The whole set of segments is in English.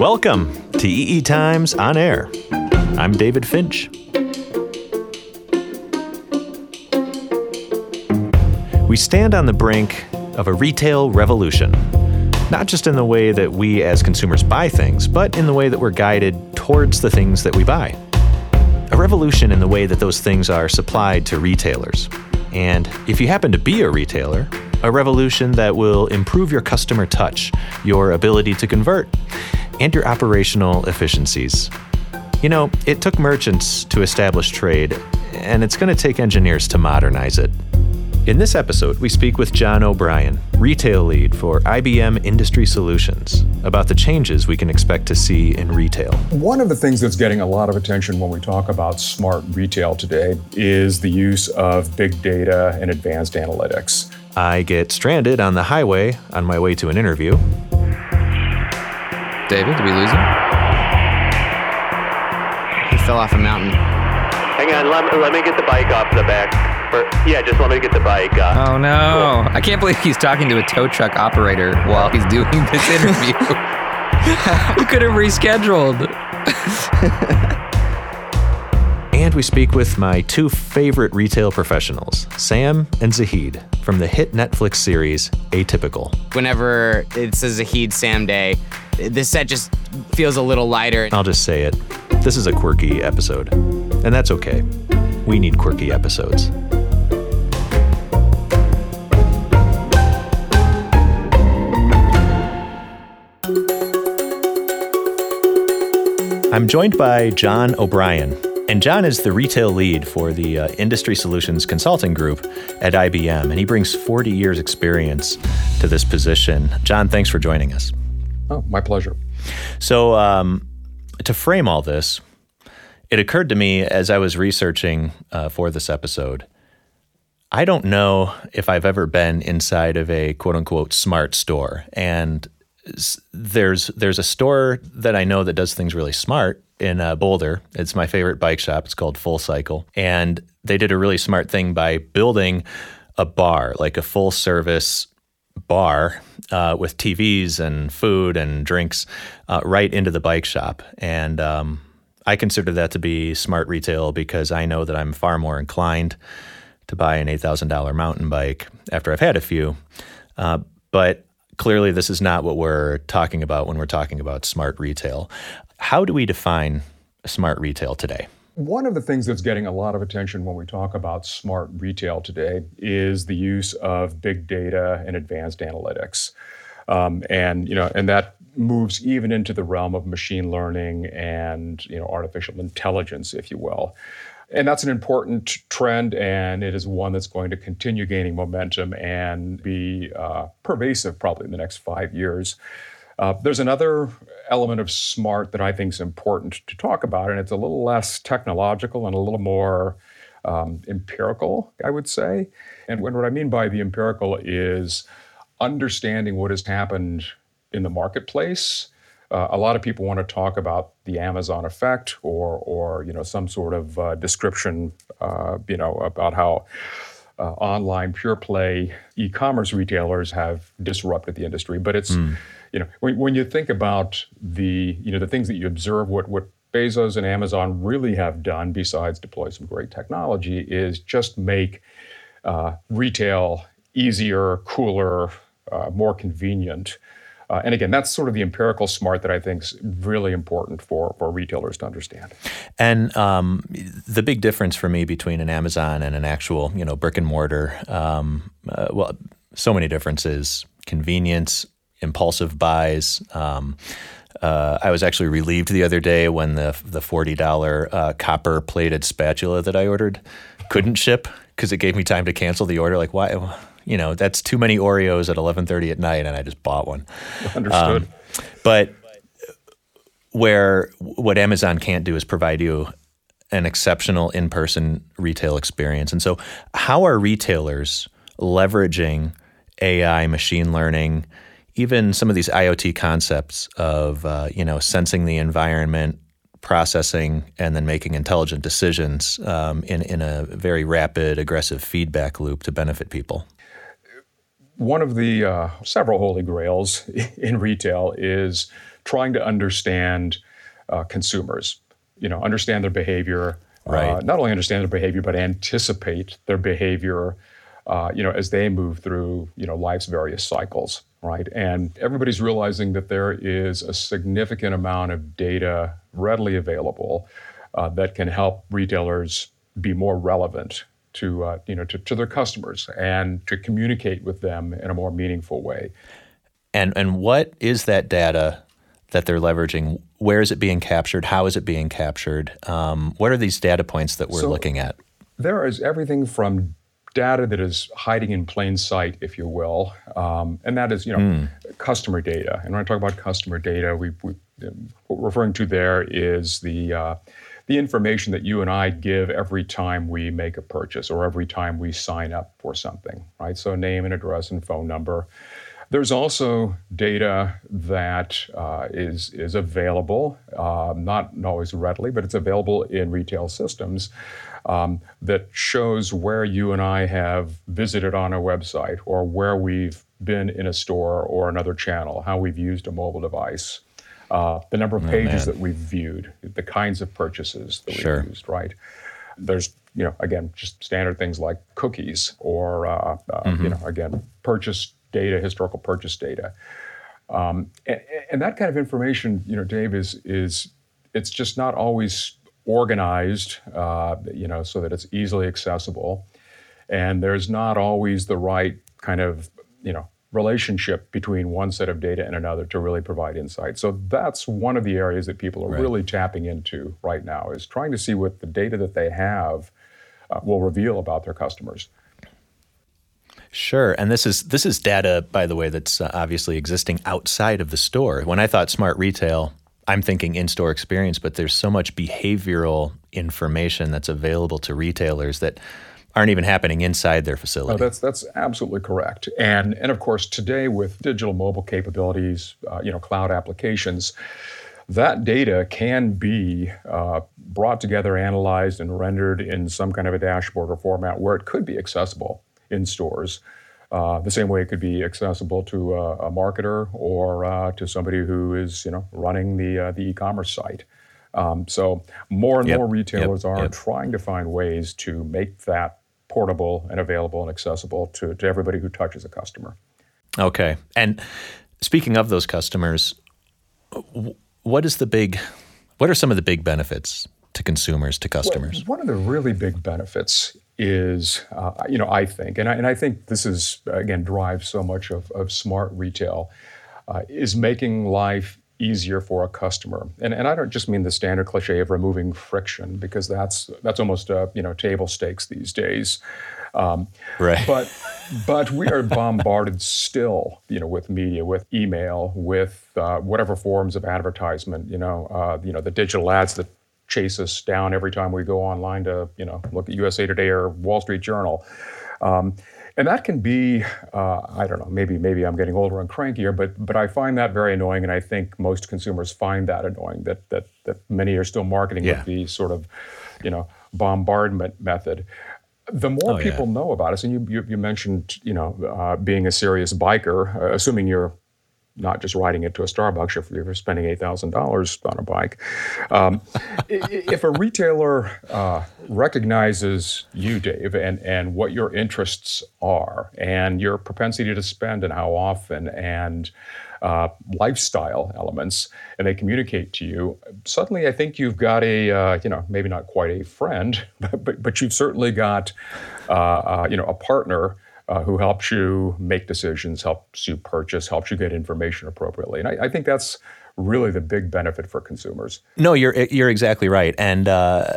Welcome to EE Times On Air. I'm David Finch. We stand on the brink of a retail revolution, not just in the way that we as consumers buy things, but in the way that we're guided towards the things that we buy. A revolution in the way that those things are supplied to retailers. And if you happen to be a retailer, a revolution that will improve your customer touch, your ability to convert, and your operational efficiencies. You know, it took merchants to establish trade, and it's going to take engineers to modernize it. In this episode, we speak with John O'Brien, retail lead for IBM Industry Solutions, about the changes we can expect to see in retail. One of the things that's getting a lot of attention when we talk about smart retail today is the use of big data and advanced analytics. I get stranded on the highway on my way to an interview. David, did we lose him? He fell off a mountain. Hang on, let, let me get the bike off the back. Or, yeah, just let me get the bike. Uh, Oh no! I can't believe he's talking to a tow truck operator while he's doing this interview. we could have rescheduled. And we speak with my two favorite retail professionals, Sam and Zahid, from the hit Netflix series Atypical. Whenever it's a Zahid Sam day, this set just feels a little lighter. I'll just say it this is a quirky episode, and that's okay. We need quirky episodes. I'm joined by John O'Brien, and John is the retail lead for the uh, Industry Solutions Consulting Group at IBM, and he brings 40 years' experience to this position. John, thanks for joining us. Oh, my pleasure. So, um, to frame all this, it occurred to me as I was researching uh, for this episode. I don't know if I've ever been inside of a quote unquote smart store. And there's there's a store that I know that does things really smart in uh, Boulder. It's my favorite bike shop. It's called Full Cycle. And they did a really smart thing by building a bar, like a full service bar uh, with TVs and food and drinks uh, right into the bike shop. And um, I consider that to be smart retail because I know that I'm far more inclined to buy an $8,000 mountain bike after I've had a few. Uh, but clearly, this is not what we're talking about when we're talking about smart retail. How do we define smart retail today? One of the things that's getting a lot of attention when we talk about smart retail today is the use of big data and advanced analytics. Um, and you know, and that moves even into the realm of machine learning and you know artificial intelligence, if you will. And that's an important trend, and it is one that's going to continue gaining momentum and be uh, pervasive probably in the next five years. Uh, there's another element of smart that I think is important to talk about, and it's a little less technological and a little more um, empirical, I would say. And what I mean by the empirical is understanding what has happened in the marketplace. Uh, a lot of people want to talk about the Amazon effect or, or you know, some sort of uh, description, uh, you know, about how uh, online pure play e-commerce retailers have disrupted the industry. But it's, you know, when, when you think about the, you know, the things that you observe, what what Bezos and Amazon really have done, besides deploy some great technology, is just make uh, retail easier, cooler, uh, more convenient. Uh, and again, that's sort of the empirical smart that I think is really important for, for retailers to understand. And um, the big difference for me between an Amazon and an actual, you know, brick and mortar, um, uh, well, so many differences: convenience, impulsive buys. Um, uh, I was actually relieved the other day when the the forty dollar uh, copper plated spatula that I ordered couldn't ship because it gave me time to cancel the order. Like, why? You know, that's too many Oreos at eleven thirty at night, and I just bought one. Understood. But where what Amazon can't do is provide you an exceptional in-person retail experience. And so how are retailers leveraging AI, machine learning, even some of these IoT concepts of uh, you know sensing the environment, processing, and then making intelligent decisions um, in in a very rapid, aggressive feedback loop to benefit people. One of the uh, several holy grails in retail is trying to understand uh, consumers, you know, understand their behavior, uh, not only understand their behavior, but anticipate their behavior, uh, you know, as they move through, you know, life's various cycles, right? And everybody's realizing that there is a significant amount of data readily available uh, that can help retailers be more relevant to, uh, you know, to, to their customers and to communicate with them in a more meaningful way. And and what is that data that they're leveraging? Where is it being captured? How is it being captured? Um, what are these data points that we're So- looking at? There is everything from data that is hiding in plain sight, if you will, um, and that is, you know, customer data. And when I talk about customer data, we, we what we're referring to there is the uh, the information that you and I give every time we make a purchase or every time we sign up for something, right? So name and address and phone number. There's also data that uh, is is available, uh, not always readily, but it's available in retail systems um, that shows where you and I have visited on a website or where we've been in a store or another channel, how we've used a mobile device, uh, the number of pages that we've viewed, the kinds of purchases that Sure. we've used, right? There's, you know, again, just standard things like cookies or, uh, uh, you know, again, purchase data, historical purchase data. Um, and, and that kind of information, you know, Dave, is is it's just not always organized, uh, you know, so that it's easily accessible, and there's not always the right kind of, you know, relationship between one set of data and another to really provide insight. So that's one of the areas that people are Right. really tapping into right now is trying to see what the data that they have uh, will reveal about their customers. Sure, and this is this is data, by the way, that's uh, obviously existing outside of the store. When I thought smart retail, I'm thinking in-store experience, but there's so much behavioral information that's available to retailers that aren't even happening inside their Oh, facility. that's that's absolutely correct. And and of course today with digital mobile capabilities, uh, you know, cloud applications, that data can be uh, brought together, analyzed, and rendered in some kind of a dashboard or format where it could be accessible in stores. Uh, the same way it could be accessible to a, a marketer or uh, to somebody who is, you know, running the uh, the e-commerce site. Um, so more and Yep, more yep, retailers are yep. trying to find ways to make that portable and available and accessible to, to everybody who touches a customer. Okay. And speaking of those customers, what is the big what are some of the big benefits to consumers, to customers? One of the really big benefits is, uh, you know, I think, and I, and I think this is, again, drives so much of, of smart retail, uh, is making life easier for a customer. And, and I don't just mean the standard cliche of removing friction, because that's, that's almost, uh, you know, table stakes these days. Um, Right. But but we are bombarded still, you know, with media, with email, with uh, whatever forms of advertisement. You know, uh, you know, the digital ads that chase us down every time we go online to, you know, look at USA Today or Wall Street Journal. Um, and that can be, uh, I don't know, maybe maybe I'm getting older and crankier, but but I find that very annoying, and I think most consumers find that annoying. That that that many are still marketing Yeah. with the sort of, you know, bombardment method. The more Oh, yeah. people know about us, and you you, you mentioned, you know, uh, being a serious biker, uh, assuming you're not just riding it to a Starbucks if you're spending eight thousand dollars on a bike. Um, if a retailer uh, recognizes you, Dave, and and what your interests are, and your propensity to spend, and how often, and uh, lifestyle elements, and they communicate to you, suddenly I think you've got a, uh, you know, maybe not quite a friend, but but, but you've certainly got, uh, uh, you know, a partner uh, who helps you make decisions, helps you purchase, helps you get information appropriately. And I, I think that's really the big benefit for consumers. No, you're you're exactly right, and uh,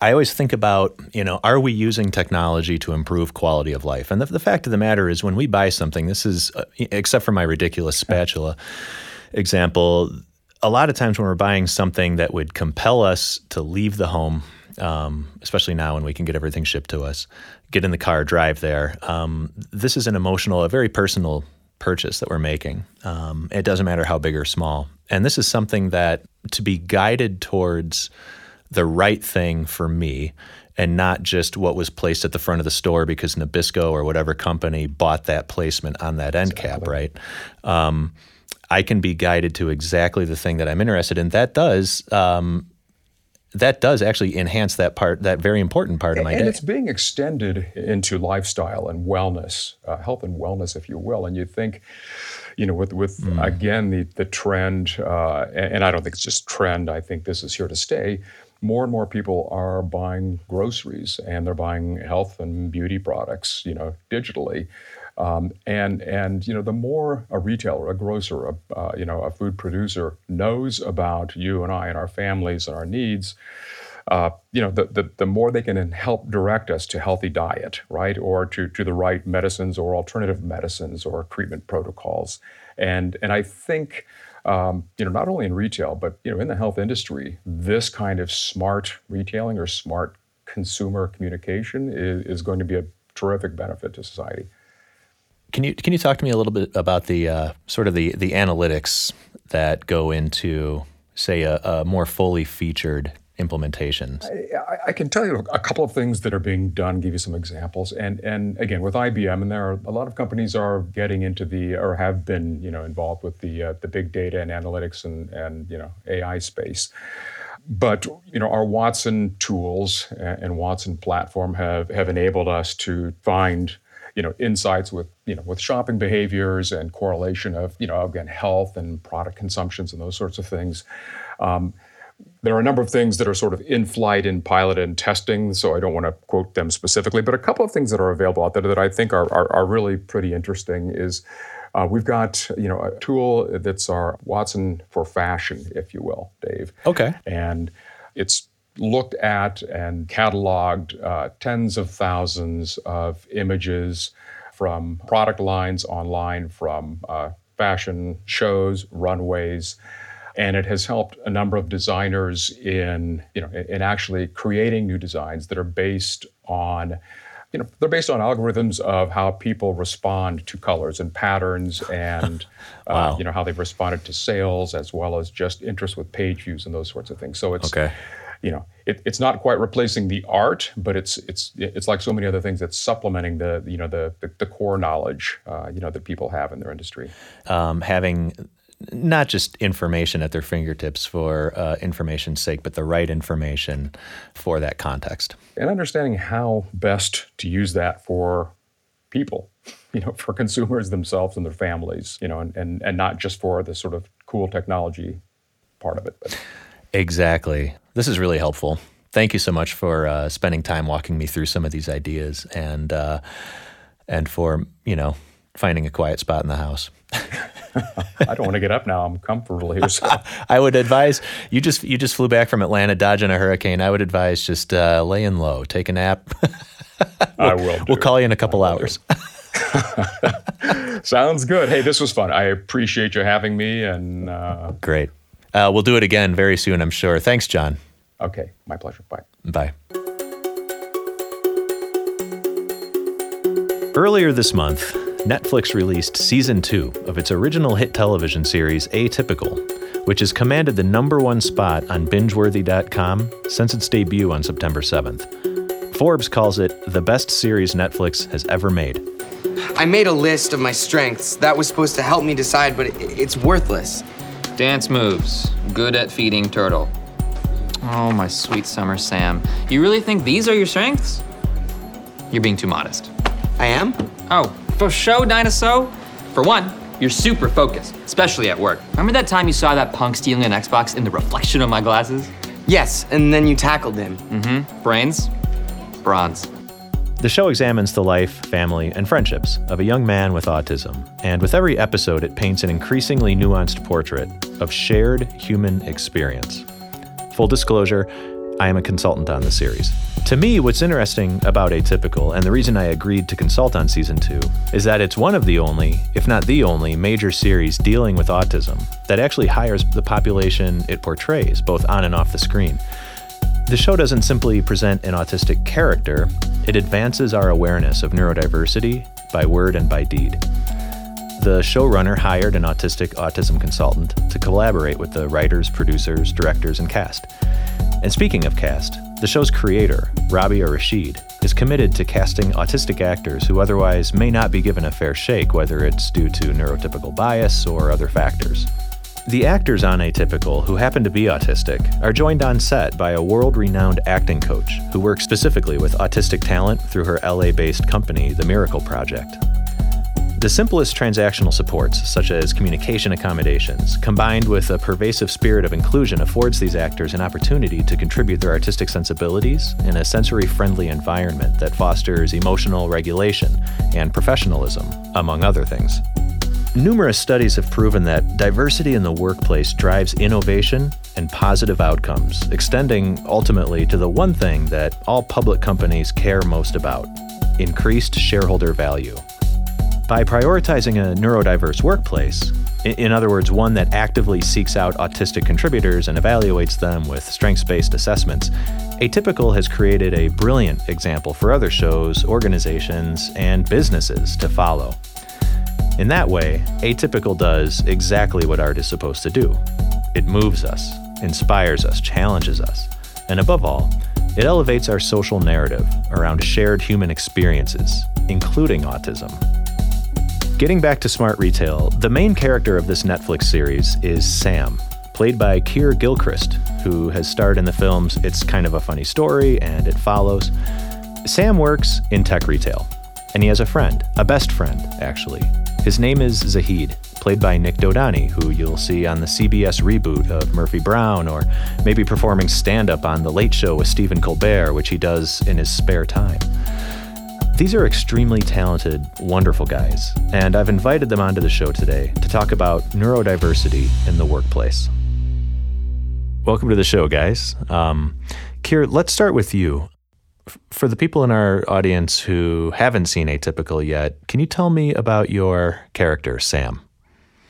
I always think about you know are we using technology to improve quality of life? And the, the fact of the matter is, when we buy something, this is uh, except for my ridiculous spatula example. A lot of times when we're buying something that would compel us to leave the home, um, especially now when we can get everything shipped to us, get in the car, drive there. Um, this is an emotional, a very personal purchase that we're making. Um, it doesn't matter how big or small. And this is something that to be guided towards the right thing for me and not just what was placed at the front of the store because Nabisco or whatever company bought that placement on that end cap, right? Um, I can be guided to exactly the thing that I'm interested in. That does um, that does actually enhance that part, that very important part of my and day. And it's being extended into lifestyle and wellness, uh, health and wellness, if you will. And you think, you know, with with Mm. again the the trend, uh, and, and I don't think it's just trend. I think this is here to stay. More and more people are buying groceries and they're buying health and beauty products, you know, digitally. Um, and and you know the more a retailer, a grocer, a uh, you know a food producer knows about you and I and our families and our needs, uh, you know the, the the more they can help direct us to healthy diet, right, or to to the right medicines or alternative medicines or treatment protocols, and and I think. Um, you know, not only in retail, but you know, in the health industry, this kind of smart retailing or smart consumer communication is, is going to be a terrific benefit to society. Can you can you talk to me a little bit about the uh, sort of the the analytics that go into say a, a more fully featured implementation? I, I can tell you a couple of things that are being done. Give you some examples, and and again with IBM, and there are a lot of companies are getting into the or have been you know involved with the uh, the big data and analytics and and you know AI space. But you know our Watson tools and Watson platform have have enabled us to find you know insights with you know with shopping behaviors and correlation of you know again health and product consumptions and those sorts of things. Um, there are a number of things that are sort of in flight, in pilot, and testing. So I don't want to quote them specifically, but a couple of things that are available out there that I think are are, are really pretty interesting is. Uh, we've got you know a tool that's our Watson for fashion, if you will, Dave. Okay. And it's looked at and cataloged uh, tens of thousands of images from product lines online, from uh, fashion shows, runways, and it has helped a number of designers in you know in actually creating new designs that are based on you know they're based on algorithms of how people respond to colors and patterns and Wow. uh, you know how they've responded to sales as well as just interest with page views and those sorts of things so it's Okay. You know it, it's not quite replacing the art but it's it's it's like so many other things it's supplementing the you know the the, the core knowledge uh, you know that people have in their industry Um, having not just information at their fingertips for uh, information's sake, but the right information for that context. and understanding how best to use that for people you know for consumers themselves and their families you know and and, and not just for the sort of cool technology part of it but Exactly. This is really helpful. Thank you so much for uh, spending time walking me through some of these ideas and uh, and for you know finding a quiet spot in the house. i don't want to get up now i'm comfortable here so I would advise you just you just flew back from Atlanta dodging a hurricane. I would advise just uh, laying low, take a nap. i will we'll call you in a couple hours. sounds good hey this was fun i appreciate you having me and uh, Great. Uh, we'll do it again very soon, I'm sure. Thanks, John. okay my pleasure bye Bye. Earlier this month, Netflix released season two of its original hit television series, Atypical, which has commanded the number one spot on bingeworthy.com since its debut on September 7th. Forbes calls it the best series Netflix has ever made. I made a list of my strengths. That was supposed to help me decide, but it, it's worthless. Dance moves. Good at feeding turtle. Oh, my sweet summer Sam. You really think these are your strengths? You're being too modest. I am? Oh, for show, Dinosaur? For one, you're super focused, especially at work. Remember that time you saw that punk stealing an Xbox in the reflection of my glasses? Yes, and then you tackled him. Mm hmm. Brains? Bronze. The show examines the life, family, and friendships of a young man with autism, and with every episode, it paints an increasingly nuanced portrait of shared human experience. Full disclosure, I am a consultant on the series. To me, what's interesting about Atypical, and the reason I agreed to consult on season two, is that it's one of the only, if not the only, major series dealing with autism that actually hires the population it portrays, both on and off the screen. The show doesn't simply present an autistic character, it advances our awareness of neurodiversity by word and by deed. The showrunner hired an autistic autism consultant to collaborate with the writers, producers, directors, and cast. And speaking of cast, The show's creator, Robia Rashid, is committed to casting autistic actors who otherwise may not be given a fair shake, whether it's due to neurotypical bias or other factors. The actors on Atypical who happen to be autistic are joined on set by a world renowned acting coach who works specifically with autistic talent through her LA based company, The Miracle Project. The simplest transactional supports, such as communication accommodations, combined with a pervasive spirit of inclusion, affords these actors an opportunity to contribute their artistic sensibilities in a sensory friendly environment that fosters emotional regulation and professionalism, among other things. Numerous studies have proven that diversity in the workplace drives innovation and positive outcomes, extending ultimately to the one thing that all public companies care most about increased shareholder value. By prioritizing a neurodiverse workplace, in other words, one that actively seeks out autistic contributors and evaluates them with strengths based assessments, Atypical has created a brilliant example for other shows, organizations, and businesses to follow. In that way, Atypical does exactly what art is supposed to do it moves us, inspires us, challenges us, and above all, it elevates our social narrative around shared human experiences, including autism. Getting back to Smart Retail, the main character of this Netflix series is Sam, played by Keir Gilchrist, who has starred in the films It's Kind of a Funny Story and It Follows. Sam works in tech retail, and he has a friend, a best friend, actually, his name is Zahid, played by Nik Dodani, who you'll see on the CBS reboot of Murphy Brown, or maybe performing stand up on The Late Show with Stephen Colbert, which he does in his spare time. These are extremely talented, wonderful guys, and I've invited them onto the show today to talk about neurodiversity in the workplace. Welcome to the show, guys. Um, Keir, let's start with you for the people in our audience who haven't seen Atypical yet, can you tell me about your character, Sam?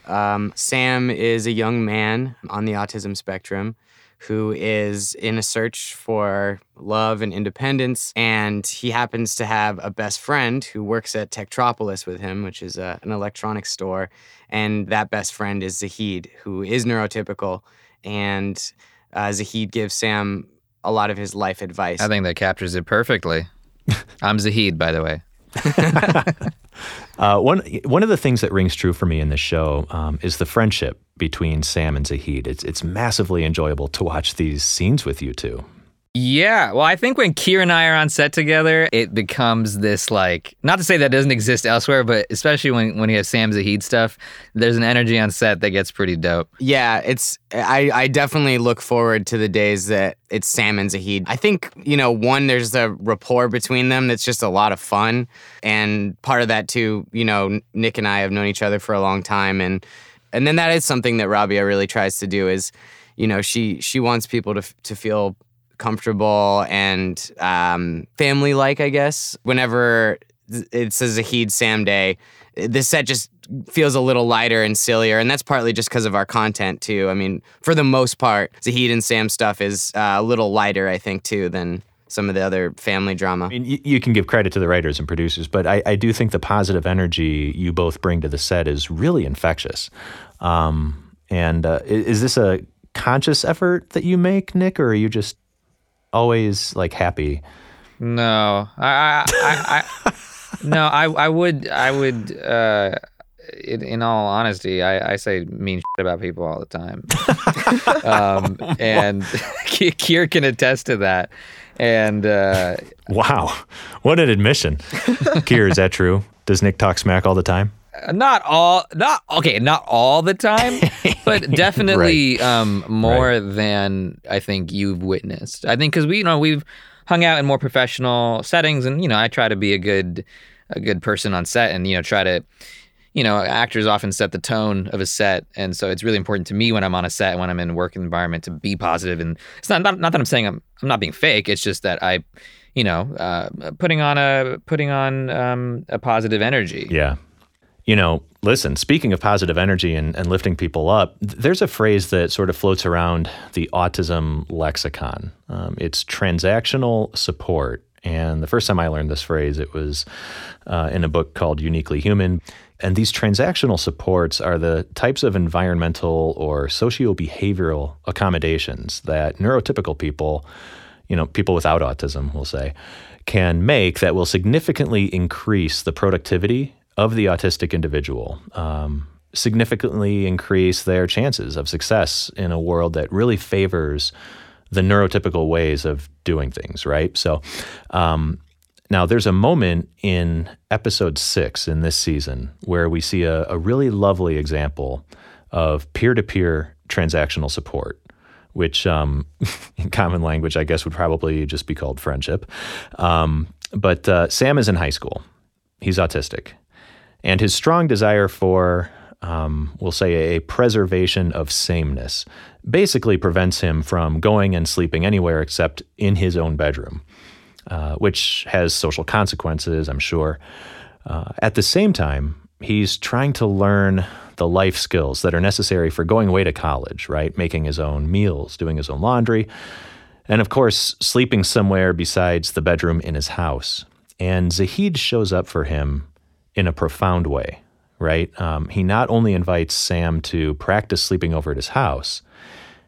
Um, Sam is a young man on the autism spectrum who is in a search for love and independence. And he happens to have a best friend who works at Techtropolis with him, which is a, an electronics store. And that best friend is Zahid, who is neurotypical. And uh, Zahid gives Sam a lot of his life advice. I think that captures it perfectly. I'm Zahid, by the way. uh, one one of the things that rings true for me in this show um, is the friendship between Sam and Zahid. It's it's massively enjoyable to watch these scenes with you two. Yeah, well, I think when Keir and I are on set together, it becomes this like not to say that doesn't exist elsewhere, but especially when when he has Sam Zahid stuff, there's an energy on set that gets pretty dope. Yeah, it's I I definitely look forward to the days that it's Sam and Zahid. I think you know one there's a rapport between them that's just a lot of fun, and part of that too, you know, Nik and I have known each other for a long time, and and then that is something that Robia really tries to do is you know she she wants people to to feel comfortable and um, family like, I guess. Whenever it's a Zahid Sam day, the set just feels a little lighter and sillier. And that's partly just because of our content, too. I mean, for the most part, Zahid and Sam stuff is uh, a little lighter, I think, too, than some of the other family drama. I mean, you, you can give credit to the writers and producers, but I, I, do think the positive energy you both bring to the set is really infectious. Um, and uh, is this a conscious effort that you make, Nik, or are you just always like happy. No, I, I, I, I no, I, I would, I would. Uh, in, in all honesty, I, I say mean shit about people all the time, um, and Keir can attest to that. And uh, wow, what an admission, Keir. Is that true? Does Nik talk smack all the time? Not all not okay not all the time but definitely right. um, more right. than i think you've witnessed. I think because we you know we've hung out in more professional settings and you know i try to be a good a good person on set and you know try to you know actors often set the tone of a set. And so it's really important to me when i'm on a set when i'm in a work environment to be positive. And it's not not, not that i'm saying I'm, I'm not being fake. It's just that i you know uh, putting on a putting on um, a positive energy. Yeah you know, listen, speaking of positive energy and, and lifting people up, there's a phrase that sort of floats around the autism lexicon. Um, it's transactional support. And the first time I learned this phrase, it was uh, in a book called Uniquely Human. And these transactional supports are the types of environmental or socio behavioral accommodations that neurotypical people you know, people without autism, we'll say, can make that will significantly increase the productivity of the autistic individual, um, significantly increase their chances of success in a world that really favors the neurotypical ways of doing things, right? So, um, now there's a moment in episode six in this season where we see a, a really lovely example of peer to peer transactional support which um, in common language, I guess, would probably just be called friendship. Um, but uh, Sam is in high school. He's autistic. And his strong desire for, um, we'll say, a preservation of sameness basically prevents him from going and sleeping anywhere except in his own bedroom, uh, which has social consequences, I'm sure. Uh, at the same time, he's trying to learn the life skills that are necessary for going away to college, right? Making his own meals, doing his own laundry, and of course, sleeping somewhere besides the bedroom in his house. And Zahid shows up for him in a profound way, right? Um, he not only invites Sam to practice sleeping over at his house,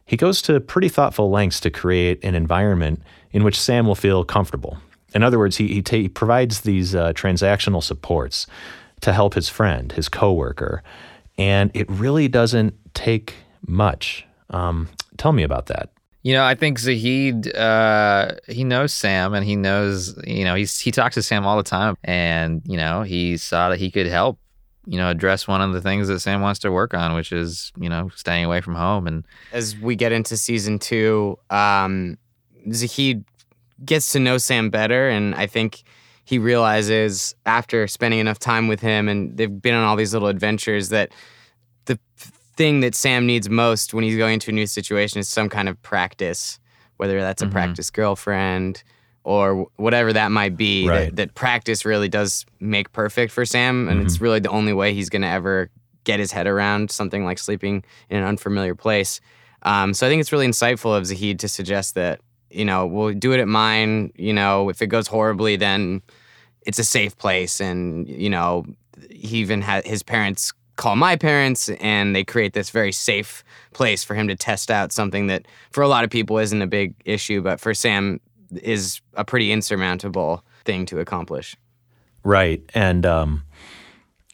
he goes to pretty thoughtful lengths to create an environment in which Sam will feel comfortable. In other words, he, he, ta- he provides these uh, transactional supports to help his friend, his coworker, and it really doesn't take much. Um, tell me about that. You know, I think Zahid, uh, he knows Sam and he knows, you know, he's, he talks to Sam all the time. And, you know, he saw that he could help, you know, address one of the things that Sam wants to work on, which is, you know, staying away from home. And as we get into season two, um, Zahid gets to know Sam better. And I think he realizes after spending enough time with him and they've been on all these little adventures that the thing that Sam needs most when he's going into a new situation is some kind of practice, whether that's a mm-hmm. practice girlfriend or whatever that might be. Right. That, that, practice really does make perfect for Sam, and mm-hmm. it's really the only way he's going to ever get his head around something like sleeping in an unfamiliar place. Um, so I think it's really insightful of Zahid to suggest that you know we'll do it at mine. You know, if it goes horribly, then it's a safe place and you know he even had his parents call my parents and they create this very safe place for him to test out something that for a lot of people isn't a big issue but for Sam is a pretty insurmountable thing to accomplish right and um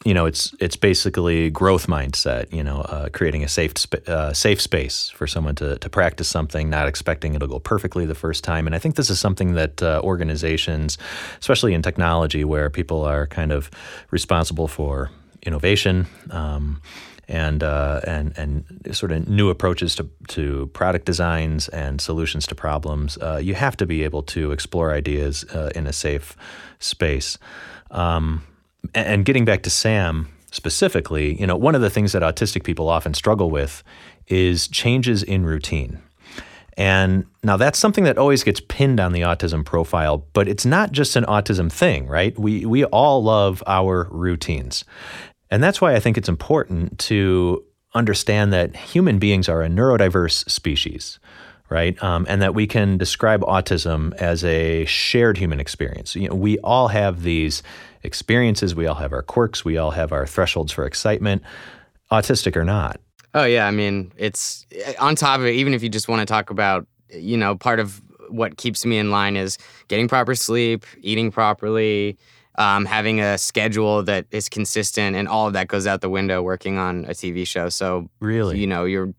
you know, it's it's basically growth mindset. You know, uh, creating a safe sp- uh, safe space for someone to to practice something, not expecting it'll go perfectly the first time. And I think this is something that uh, organizations, especially in technology, where people are kind of responsible for innovation. Um, and uh, and and sort of new approaches to to product designs and solutions to problems. Uh, you have to be able to explore ideas uh, in a safe space. Um, and getting back to Sam specifically, you know, one of the things that autistic people often struggle with is changes in routine. And now that's something that always gets pinned on the autism profile, but it's not just an autism thing, right? We we all love our routines. And that's why I think it's important to understand that human beings are a neurodiverse species, right? Um, and that we can describe autism as a shared human experience. You know, we all have these experiences. We all have our quirks. We all have our thresholds for excitement, autistic or not. Oh, yeah. I mean, it's on top of it, even if you just want to talk about, you know, part of what keeps me in line is getting proper sleep, eating properly, um, having a schedule that is consistent, and all of that goes out the window working on a TV show. So, really, you know, you're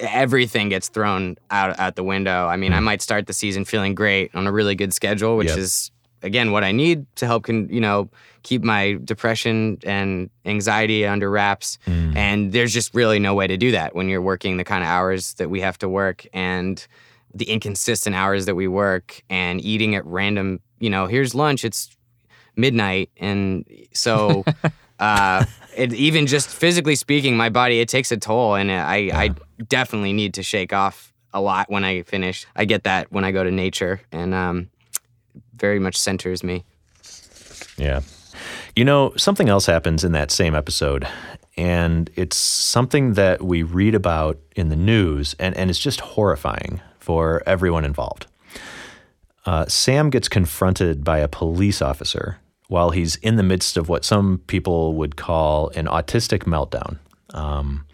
everything gets thrown out out the window. I mean, mm. I might start the season feeling great on a really good schedule, which yep. is again what I need to help can you know keep my depression and anxiety under wraps. Mm. And there's just really no way to do that when you're working the kind of hours that we have to work and the inconsistent hours that we work and eating at random. You know, here's lunch. It's midnight, and so. uh, it, even just physically speaking, my body it takes a toll, and I, yeah. I definitely need to shake off a lot when I finish. I get that when I go to nature, and um, very much centers me. Yeah. You know, something else happens in that same episode, and it's something that we read about in the news, and, and it's just horrifying for everyone involved. Uh, Sam gets confronted by a police officer while he's in the midst of what some people would call an autistic meltdown. Um,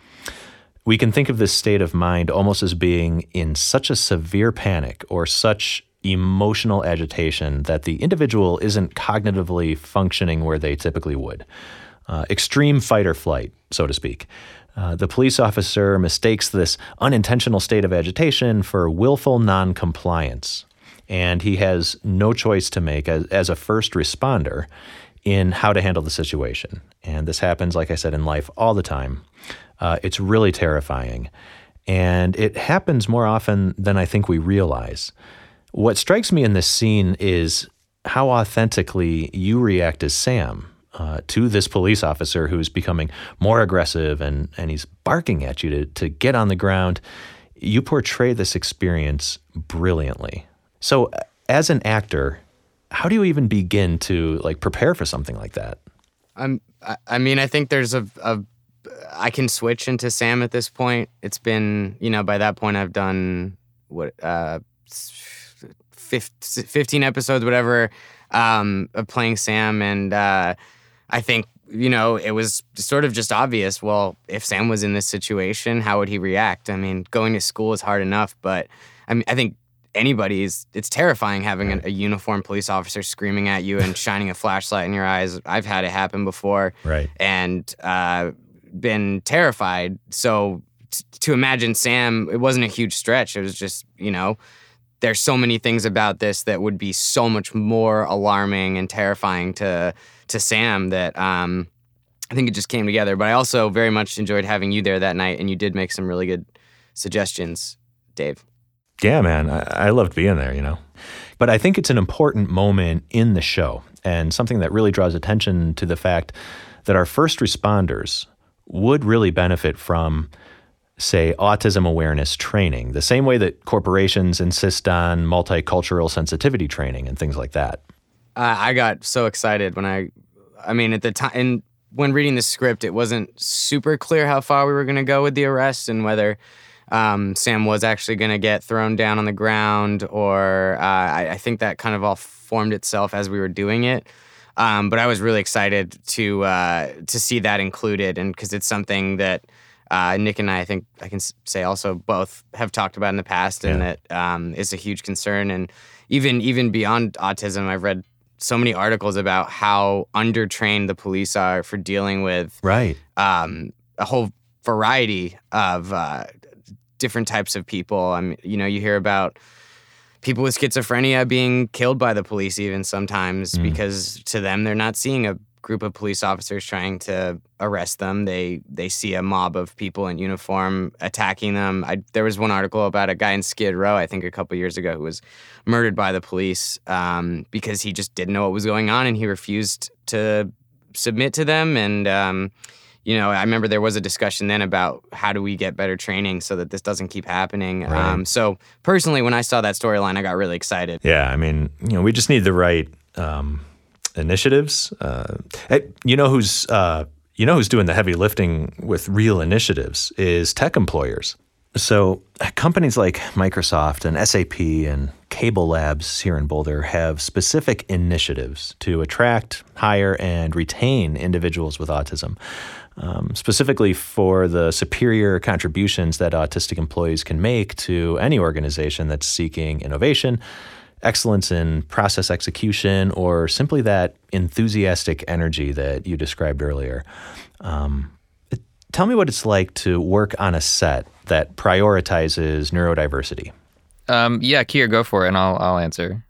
we can think of this state of mind almost as being in such a severe panic or such emotional agitation that the individual isn't cognitively functioning where they typically would. Uh, extreme fight or flight, so to speak. Uh, the police officer mistakes this unintentional state of agitation for willful noncompliance, and he has no choice to make as, as a first responder in how to handle the situation. And this happens, like I said, in life all the time. Uh, it's really terrifying. And it happens more often than I think we realize. What strikes me in this scene is how authentically you react as Sam uh, to this police officer who's becoming more aggressive and, and he's barking at you to, to get on the ground. You portray this experience brilliantly. So, as an actor, how do you even begin to like prepare for something like that? I'm. I mean, I think there's a, a. I can switch into Sam at this point. It's been, you know, by that point I've done what, uh, 15 episodes, whatever, um, of playing Sam, and uh, I think you know it was sort of just obvious. Well, if Sam was in this situation, how would he react? I mean, going to school is hard enough, but I mean, I think anybody's it's terrifying having a, a uniformed police officer screaming at you and shining a flashlight in your eyes. I've had it happen before right. and uh, been terrified. So t- to imagine sam it wasn't a huge stretch. It was just you know there's so many things about this that would be so much more alarming and terrifying to to sam that um, i think it just came together. But i also very much enjoyed having you there that night and you did make some really good suggestions dave yeah, man, I, I loved being there, you know. But I think it's an important moment in the show and something that really draws attention to the fact that our first responders would really benefit from, say, autism awareness training, the same way that corporations insist on multicultural sensitivity training and things like that. I got so excited when I, I mean, at the time, and when reading the script, it wasn't super clear how far we were going to go with the arrest and whether um, Sam was actually going to get thrown down on the ground, or uh, I, I, think that kind of all formed itself as we were doing it. Um, but I was really excited to uh, to see that included, and because it's something that uh, Nik and I, I think I can say also both have talked about in the past, and yeah. that um, is a huge concern. And even even beyond autism, I've read so many articles about how undertrained the police are for dealing with right um, a whole variety of uh, different types of people. I mean, you know, you hear about people with schizophrenia being killed by the police even sometimes mm. because to them they're not seeing a group of police officers trying to arrest them. They they see a mob of people in uniform attacking them. I, there was one article about a guy in Skid Row, I think a couple years ago, who was murdered by the police um, because he just didn't know what was going on and he refused to submit to them and. Um, you know, I remember there was a discussion then about how do we get better training so that this doesn't keep happening. Right. Um, so personally, when I saw that storyline, I got really excited. Yeah, I mean, you know, we just need the right um, initiatives. Uh, you know who's uh, you know who's doing the heavy lifting with real initiatives is tech employers. So companies like Microsoft and SAP and Cable Labs here in Boulder have specific initiatives to attract, hire, and retain individuals with autism um, specifically for the superior contributions that autistic employees can make to any organization that's seeking innovation, excellence in process execution, or simply that enthusiastic energy that you described earlier. Um, tell me what it's like to work on a set that prioritizes neurodiversity. Um, yeah, Keir, go for it, and I'll I'll answer.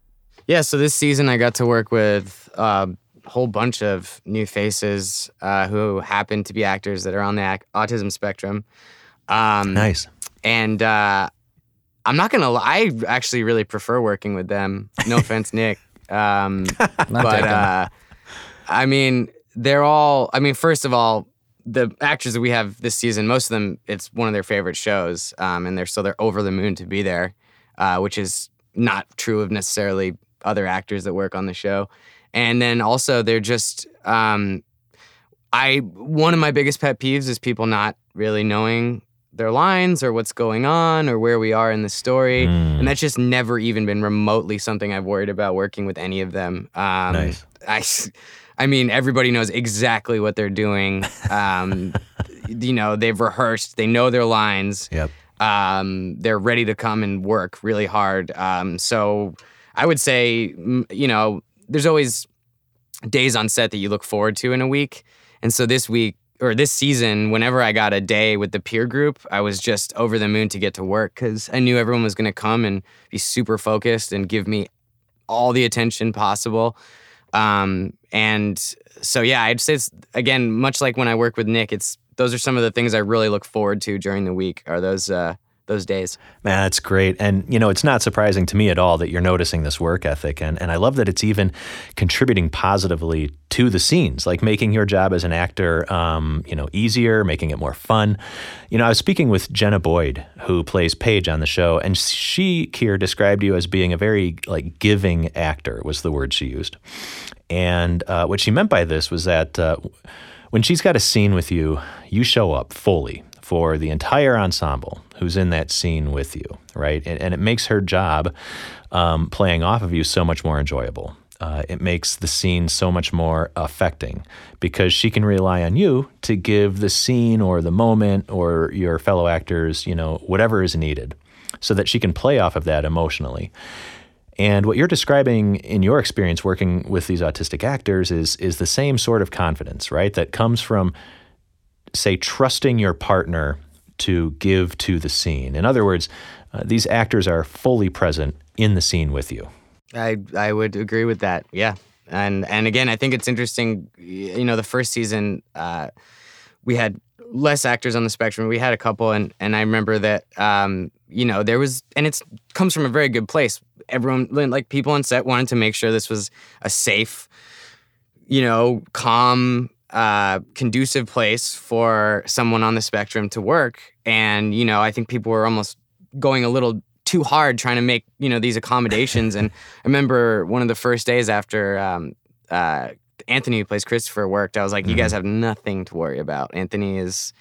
Yeah, so this season I got to work with a whole bunch of new faces uh, who happen to be actors that are on the ac- autism spectrum. Um, nice. And uh, I'm not gonna lie, I actually really prefer working with them. No offense, Nik. Um, but uh, I mean, they're all. I mean, first of all, the actors that we have this season, most of them, it's one of their favorite shows, um, and they're so they're over the moon to be there, uh, which is not true of necessarily other actors that work on the show and then also they're just um, I one of my biggest pet peeves is people not really knowing their lines or what's going on or where we are in the story, mm. and that's just never even been remotely something I've worried about working with any of them. Um, nice. I, I mean, everybody knows exactly what they're doing. Um, you know, they've rehearsed, they know their lines. Yep. Um, they're ready to come and work really hard. Um, so I would say, you know, there's always days on set that you look forward to in a week. And so this week or this season, whenever I got a day with the peer group, I was just over the moon to get to work because I knew everyone was going to come and be super focused and give me all the attention possible. Um, and so, yeah, I'd say it's again, much like when I work with Nik, it's those are some of the things I really look forward to during the week are those uh, those days. Man, that's great. And, you know, it's not surprising to me at all that you're noticing this work ethic. And, and I love that it's even contributing positively to the scenes, like making your job as an actor, um, you know, easier, making it more fun. You know, I was speaking with Jenna Boyd, who plays Paige on the show, and she, Keir, described you as being a very, like, giving actor, was the word she used. And uh, what she meant by this was that uh, when she's got a scene with you, you show up fully for the entire ensemble who's in that scene with you, right? And, and it makes her job um, playing off of you so much more enjoyable. Uh, it makes the scene so much more affecting because she can rely on you to give the scene or the moment or your fellow actors, you know, whatever is needed so that she can play off of that emotionally. And what you're describing in your experience working with these autistic actors is is the same sort of confidence, right? That comes from say, trusting your partner to give to the scene. In other words, uh, these actors are fully present in the scene with you. I I would agree with that. Yeah, and and again, I think it's interesting. You know, the first season uh, we had less actors on the spectrum. We had a couple, and and I remember that um, you know there was, and it comes from a very good place. Everyone, like people on set, wanted to make sure this was a safe, you know, calm uh, conducive place for someone on the spectrum to work. And, you know, I think people were almost going a little too hard trying to make, you know, these accommodations. and I remember one of the first days after um, uh, Anthony, who plays Christopher, worked, I was like, mm-hmm. you guys have nothing to worry about. Anthony is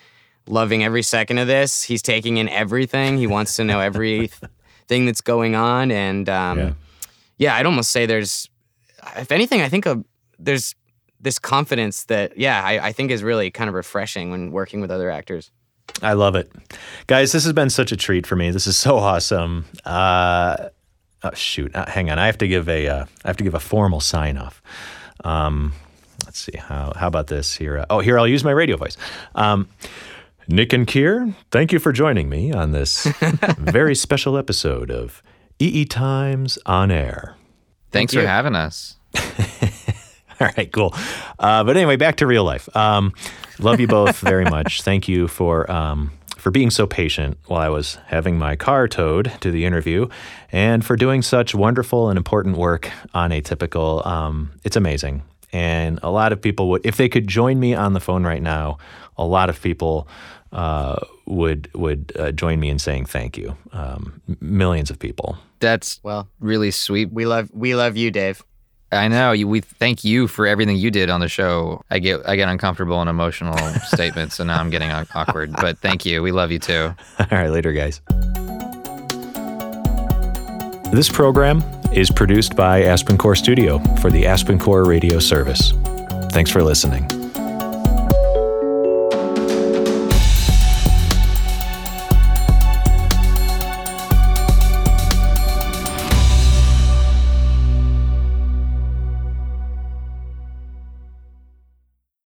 loving every second of this. He's taking in everything. He wants to know everything that's going on. And um, yeah. yeah, I'd almost say there's, if anything, I think a, there's this confidence that yeah I, I think is really kind of refreshing when working with other actors. I love it. Guys this has been such a treat for me. This is so awesome. Uh, oh shoot. Uh, hang on. I have to give a uh, I have to give a formal sign off. Um, let's see. How how about this here? Uh, oh here i'll use my radio voice. Um, nik and keir thank you for joining me on this very special episode of EE Times on air. Thanks Thank for having us All right, cool. Uh, but anyway, back to real life. Um, love you both very much. Thank you for um, for being so patient while I was having my car towed to the interview, and for doing such wonderful and important work on Atypical. Um, it's amazing, and a lot of people would, if they could join me on the phone right now, a lot of people. Uh, would would uh, join me in saying thank you. Um, millions of people. That's well really sweet. We love we love you, Dave. I know. We thank you for everything you did on the show. I get I get uncomfortable and emotional statements, and now I'm getting awkward. But thank you. We love you too. All right, later, guys. This program is produced by AspenCore Studio for the AspenCore Radio Service. Thanks for listening.